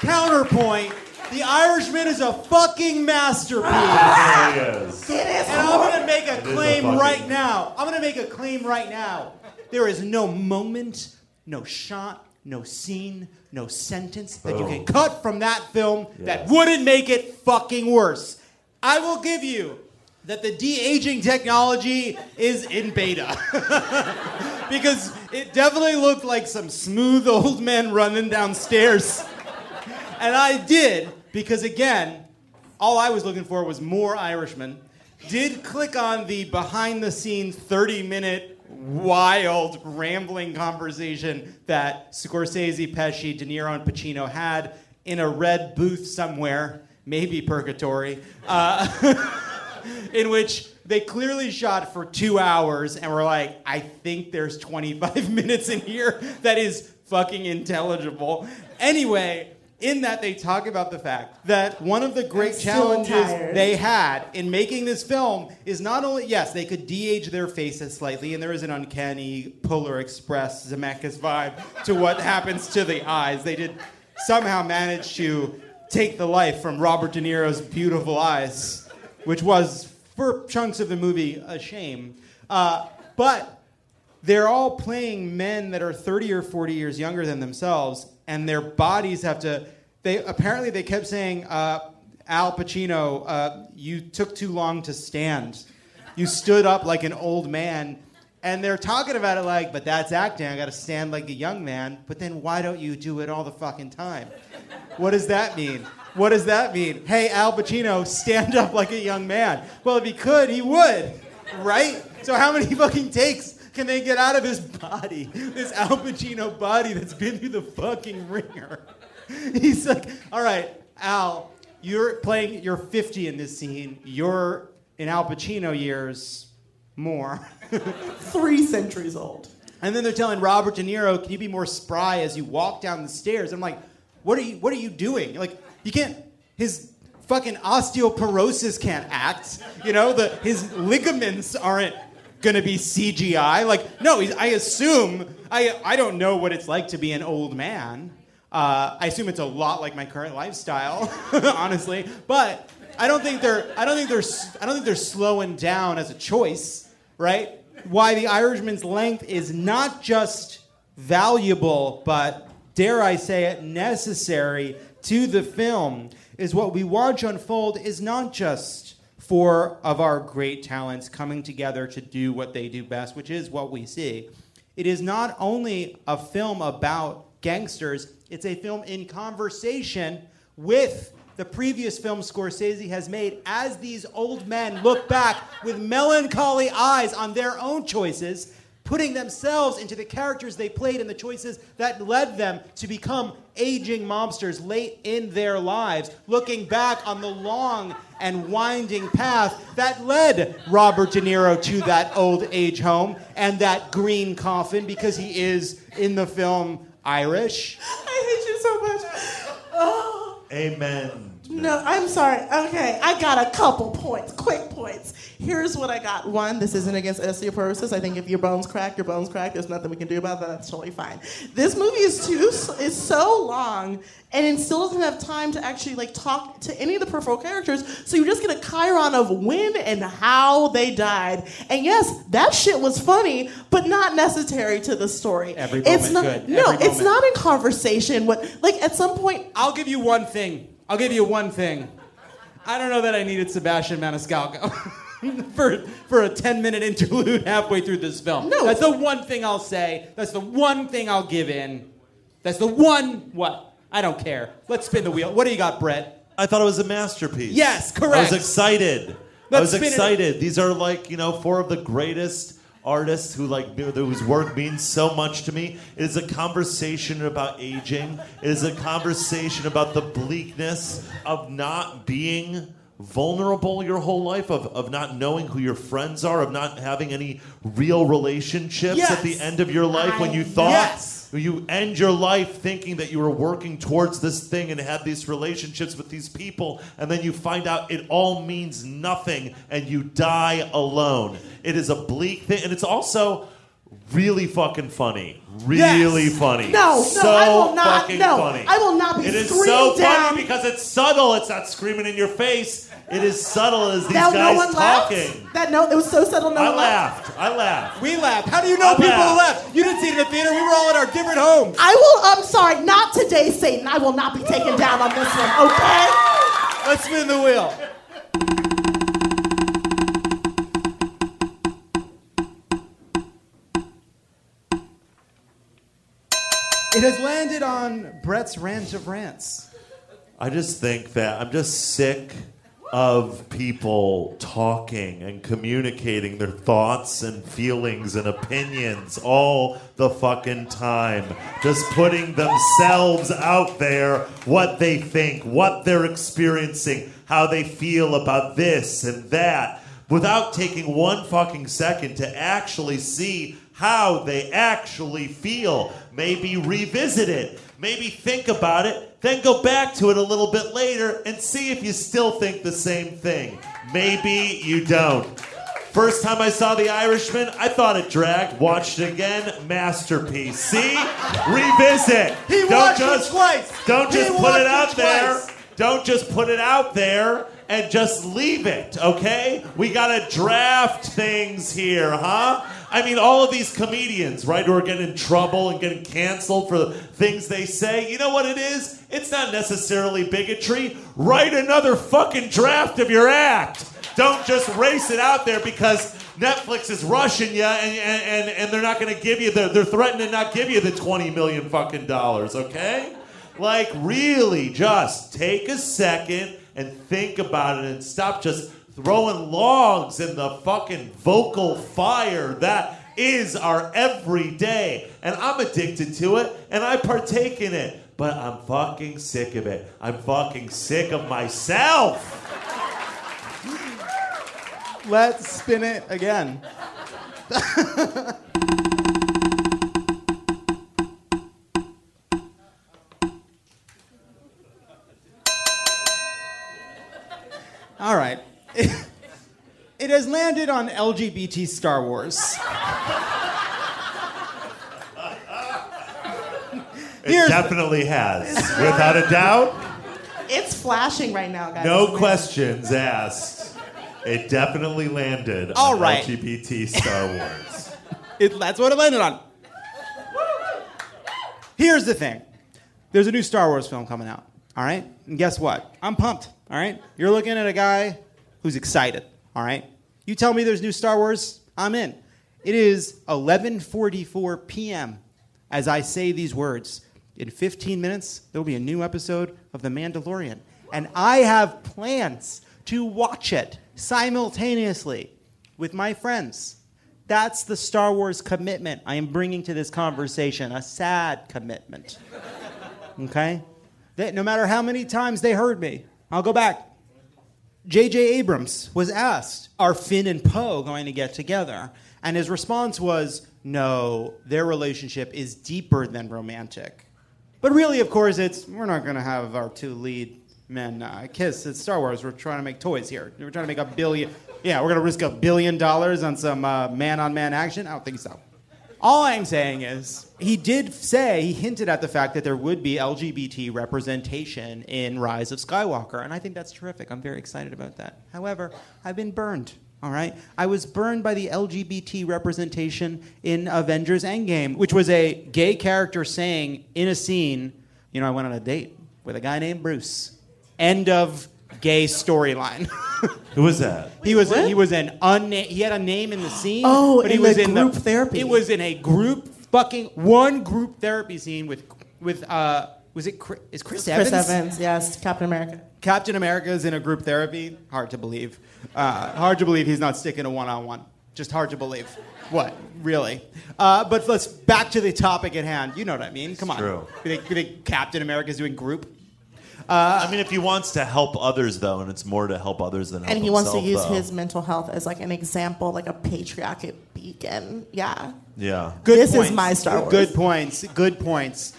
Counterpoint. The Irishman is a fucking masterpiece. is. It is And I'm gonna make a It is a claim fucking- right now. I'm gonna make a claim right now. There is no moment, no shot, no scene, no sentence that you can cut from that film that wouldn't make it fucking worse. I will give you that the de aging technology is in beta. because it definitely looked like some smooth old men running downstairs. And I did, because again, all I was looking for was more Irishmen. Did click on the behind the scenes 30 minute wild rambling conversation that Scorsese, Pesci, De Niro, and Pacino had in a red booth somewhere, maybe purgatory, uh, in which they clearly shot for two hours and were like, I think there's 25 minutes in here that is fucking intelligible. Anyway, in that they talk about the fact that one of the great challenges they had in making this film is not only yes they could de-age their faces slightly and there is an uncanny Polar Express Zemeckis vibe to what happens to the eyes. They did somehow manage to take the life from Robert De Niro's beautiful eyes, which was for chunks of the movie a shame. Uh, but they're all playing men that are 30 or 40 years younger than themselves and their bodies have to they apparently they kept saying uh, al pacino uh, you took too long to stand. You stood up like an old man. And they're talking about it like but that's acting. I gotta stand like a young man. But then why don't you do it all the fucking time? What does that mean? What does that mean? Hey al pacino stand up like a young man. Well if he could he would right? So how many fucking takes can they get out of his body? This Al Pacino body that's been through the fucking ringer. He's like, all right, Al, you're playing, you're 50 in this scene. You're in Al Pacino years more. Three centuries old. And then they're telling Robert De Niro, can you be more spry as you walk down the stairs? I'm like, what are you, what are you doing? Like, you can't, his fucking osteoporosis can't act. You know, the, his ligaments aren't gonna be CGI. Like, no, I assume, I, I don't know what it's like to be an old man. Uh, I assume it's a lot like my current lifestyle, honestly. But I don't think they're, I don't think they're, I don't think they're slowing down as a choice, right? Why the Irishman's length is not just valuable, but dare I say it, necessary to the film is what we watch unfold is not just four of our great talents coming together to do what they do best, which is what we see. It is not only a film about gangsters, it's a film in conversation with the previous film Scorsese has made as these old men look back with melancholy eyes on their own choices, putting themselves into the characters they played and the choices that led them to become aging mobsters late in their lives, looking back on the long and winding path that led Robert De Niro to that old age home and that green coffin because he is in the film Irish. I hate you so much. Oh. Amen. No, I'm sorry. Okay, I got a couple points, quick points. Here's what I got. One, this isn't against osteoporosis. I think if your bones crack, your bones crack. There's nothing we can do about that. That's totally fine. This movie is too is so long, and it still doesn't have time to actually like talk to any of the peripheral characters. So you just get a chyron of when and how they died. And yes, that shit was funny, but not necessary to the story. Every it's moment not. good. No, Every it's moment. not in conversation. What like at some point I'll give you one thing. I'll give you one thing. I don't know that I needed Sebastian Maniscalco for, for a 10 minute interlude halfway through this film. No. That's the one thing I'll say. That's the one thing I'll give in. That's the one. What? I don't care. Let's spin the wheel. What do you got, Brett? I thought it was a masterpiece. Yes, correct. I was excited. I Let's was spin it. excited. These are like, you know, four of the greatest artists who like whose work means so much to me. It is a conversation about aging. It is a conversation about the bleakness of not being vulnerable your whole life of, of not knowing who your friends are of not having any real relationships at the end of your life when you thought Yes. You end your life thinking that you were working towards this thing and had these relationships with these people, and then you find out it all means nothing and you die alone. It is a bleak thing, and it's also really fucking funny. Really Yes. funny. No, no, so I will not- Fucking no, funny. I will not be It is so down. funny because it's subtle. It's not screaming in your face. It is subtle as these guys no talking. Laughed? That no, it was so subtle. No I one laughed. laughed. I laughed. We laughed. How do you know I people laughed. laughed? You didn't see it in the theater. We were all in our different homes. I will. I'm sorry. Not today, Satan. I will not be taken down on this one. Okay. Let's spin the wheel. It has landed on Brett's ranch of rants. I just think that I'm just sick of people talking and communicating their thoughts and feelings and opinions all the fucking time. Just putting themselves out there, what they think, what they're experiencing, how they feel about this and that, without taking one fucking second to actually see how they actually feel. Maybe revisit it. Maybe think about it, then go back to it a little bit later and see if you still think the same thing. Maybe you don't. First time I saw The Irishman, I thought it dragged. Watched it again, masterpiece. See, revisit. He don't watched it just twice. Don't He just put watched it it out there. Don't just put it out there and just leave it, okay? We gotta draft things here, huh? I mean, all of these comedians, right, who are getting in trouble and getting canceled for things they say, you know what it is? It's not necessarily bigotry. Write another fucking draft of your act. Don't just race it out there because Netflix is rushing you and, and, and, and they're not gonna give you the, they're threatening to not give you the 20 million fucking dollars, okay? Like, really, just take a second and think about it and stop just throwing logs in the fucking vocal fire that is our everyday. And I'm addicted to it and I partake in it. But I'm fucking sick of it. I'm fucking sick of myself. Let's spin it again. All right. It has landed on LGBT Star Wars. It definitely has. Without a doubt. It's flashing right now, guys. No questions asked. It definitely landed All on right. LGBT Star Wars. It, that's what it landed on. Here's the thing there's a new Star Wars film coming out, all right? And guess what? I'm pumped, all right? You're looking at a guy who's excited, all right? You tell me there's new Star Wars, I'm in. It is 11:44 p.m. as I say these words. In 15 minutes, there will be a new episode of The Mandalorian, and I have plans to watch it simultaneously with my friends. That's the Star Wars commitment I am bringing to this conversation, a sad commitment. Okay? No matter how many times they heard me, I'll go back. J.J. Abrams was asked, Are Finn and Poe going to get together? And his response was, No, their relationship is deeper than romantic. But really, of course, it's we're not going to have our two lead men uh, kiss. It's Star Wars. We're trying to make toys here. We're trying to make a billion. Yeah, we're going to risk a billion dollars on some man on man action? I don't think so. All I'm saying is, he did say, he hinted at the fact that there would be LGBT representation in Rise of Skywalker, and I think that's terrific. I'm very excited about that. However, I've been burned, all right? I was burned by the LGBT representation in Avengers Endgame, which was a gay character saying in a scene, you know, I went on a date with a guy named Bruce. End of gay storyline. Who was that? He was he was an unnamed. He had a name in the scene. Oh, but he in was the in group the, therapy. It was in a group fucking one group therapy scene with with uh was it Chris, is Chris, Chris Evans? Evans, yes, Captain America. Captain America is in a group therapy. Hard to believe. Uh, hard to believe he's not sticking a one on one. Just hard to believe. What really? Uh, but let's back to the topic at hand. You know what I mean? Come on. true. You think, you think Captain America's doing group? Uh, I mean, if he wants to help others, though, and it's more to help others than help And he wants to himself, use though. his mental health as like an example, like a patriarchic beacon. Yeah. Yeah. Good This is points. my Star Wars. Good points. Good points.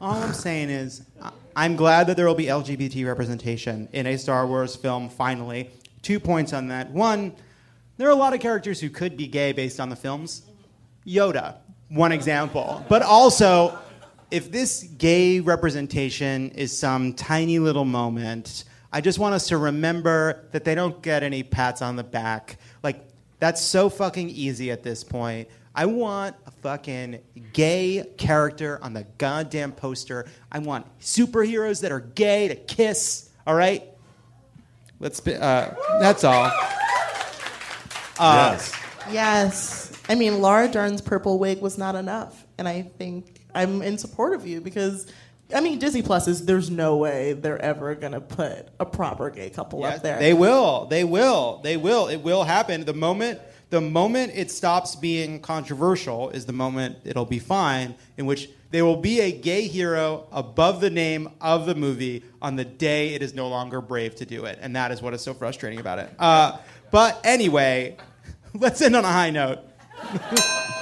All I'm saying is, I- I'm glad that there will be LGBT representation in a Star Wars film finally. Two points on that. One, there are a lot of characters who could be gay based on the films. Yoda, one example. But also, if this gay representation is some tiny little moment, I just want us to remember that they don't get any pats on the back. Like, that's so fucking easy at this point. I want a fucking gay character on the goddamn poster. I want superheroes that are gay to kiss, all right? Let's be, uh, that's all. Uh, yes. Yes. I mean, Laura Dern's purple wig was not enough. And I think I'm in support of you because. I mean, Disney Plus is. There's no way they're ever gonna put a proper gay couple up there. They will. They will. They will. It will happen. The moment the moment it stops being controversial is the moment it'll be fine, in which there will be a gay hero above the name of the movie on the day it is no longer brave to do it. And that is what is so frustrating about it. Uh, but anyway, let's end on a high note.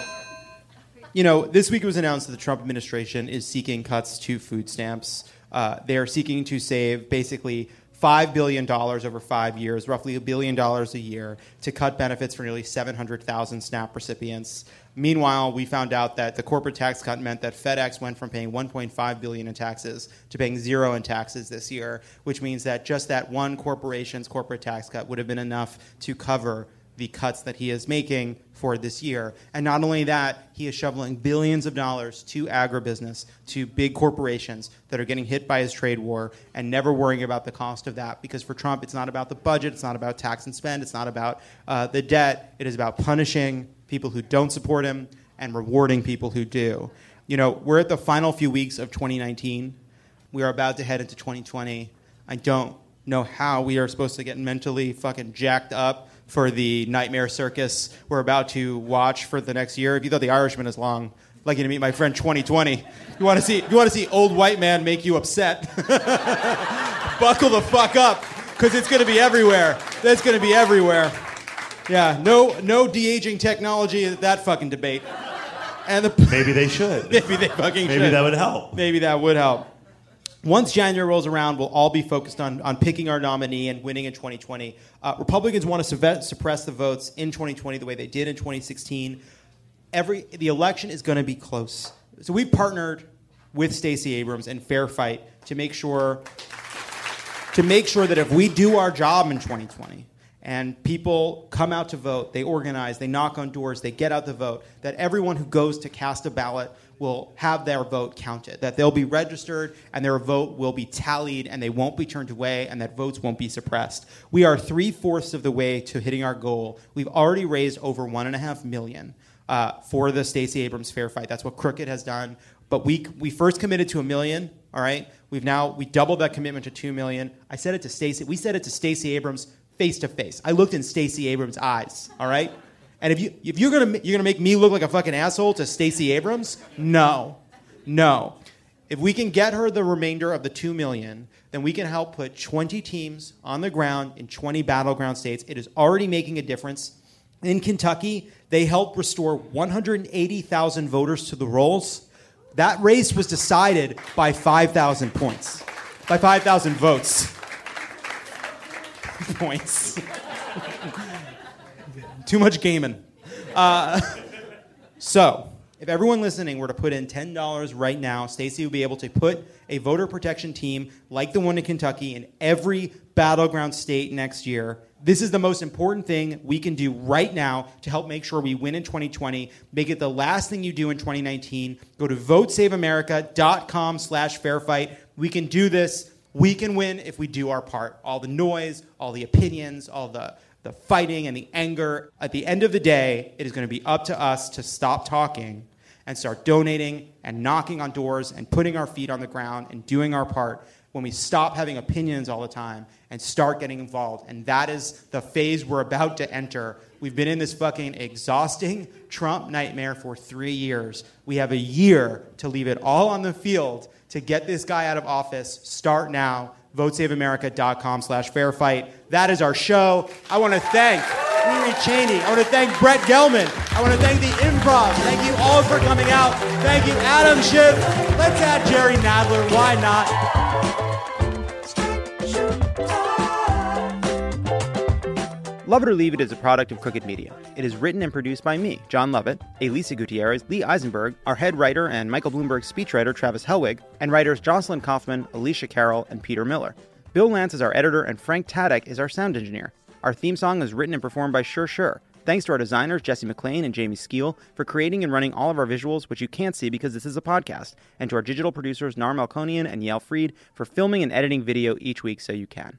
you know, this week it was announced that the Trump administration is seeking cuts to food stamps. Uh, they are seeking to save basically $5 billion over five years, roughly a billion dollars a year, to cut benefits for nearly 700,000 SNAP recipients. Meanwhile, we found out that the corporate tax cut meant that FedEx went from paying 1.5 billion in taxes to paying zero in taxes this year, which means that just that one corporation's corporate tax cut would have been enough to cover the cuts that he is making for this year. And not only that, he is shoveling billions of dollars to agribusiness, to big corporations that are getting hit by his trade war and never worrying about the cost of that. Because for Trump, it's not about the budget, it's not about tax and spend, it's not about uh, the debt, it is about punishing people who don't support him and rewarding people who do. You know, we're at the final few weeks of 2019. We are about to head into 2020. I don't know how we are supposed to get mentally fucking jacked up for the nightmare circus we're about to watch for the next year. If you thought The Irishman is long, I'd like you to meet my friend 2020. You want to see? You want to see old white man make you upset? Buckle the fuck up, because it's going to be everywhere. It's going to be everywhere. Yeah, no, no de aging technology at that fucking debate. And the maybe they should. maybe they fucking Maybe should. that would help. Maybe that would help. Once January rolls around, we'll all be focused on, on picking our nominee and winning in 2020. Uh, Republicans want to suve- suppress the votes in 2020 the way they did in 2016. Every the election is going to be close. So we've partnered with Stacey Abrams and Fair Fight to make sure to make sure that if we do our job in 2020 and people come out to vote, they organize, they knock on doors, they get out the vote, that everyone who goes to cast a ballot will have their vote counted, that they'll be registered and their vote will be tallied and they won't be turned away and that votes won't be suppressed. We are three fourths of the way to hitting our goal. We've already raised over one and a half million uh, for the Stacey Abrams fair fight. That's what Crooked has done. But we, we first committed to a million, all right? We've now, we doubled that commitment to two million. I said it to Stacey, we said it to Stacey Abrams face to face. I looked in Stacey Abrams' eyes, all right? And if you if you're gonna you're gonna make me look like a fucking asshole to Stacey Abrams, no, no. If we can get her the remainder of the two million, then we can help put 20 teams on the ground in 20 battleground states. It is already making a difference. In Kentucky, they helped restore 180,000 voters to the rolls. That race was decided by 5,000 points, by 5,000 votes. points. Too much gaming. Uh, so, if everyone listening were to put in $10 right now, Stacey would be able to put a voter protection team like the one in Kentucky in every battleground state next year. This is the most important thing we can do right now to help make sure we win in 2020. Make it the last thing you do in 2019. Go to votesaveamerica.com slash fairfight. We can do this. We can win if we do our part. All the noise, all the opinions, all the the fighting and the anger. At the end of the day, it is going to be up to us to stop talking and start donating and knocking on doors and putting our feet on the ground and doing our part when we stop having opinions all the time and start getting involved. And that is the phase we're about to enter. We've been in this fucking exhausting Trump nightmare for three years. We have a year to leave it all on the field to get this guy out of office. Start now votesaveamerica.com slash fair fight. That is our show. I want to thank Riri Cheney. I want to thank Brett Gelman. I want to thank the improv. Thank you all for coming out. Thank you, Adam Schiff. Let's add Jerry Nadler. Why not? Love It or Leave It is a product of Crooked Media. It is written and produced by me, Jon Lovett, Elisa Gutierrez, Lee Eisenberg, our head writer and Michael Bloomberg speechwriter Travis Helwig, and writers Jocelyn Kaufman, Alicia Carroll, and Peter Miller. Bill Lance is our editor, and Frank Tadek is our sound engineer. Our theme song is written and performed by Sure Sure. Thanks to our designers, Jesse McLean and Jamie Skeel, for creating and running all of our visuals, which you can't see because this is a podcast, and to our digital producers, Nar Melkonian and Yael Freed, for filming and editing video each week so you can.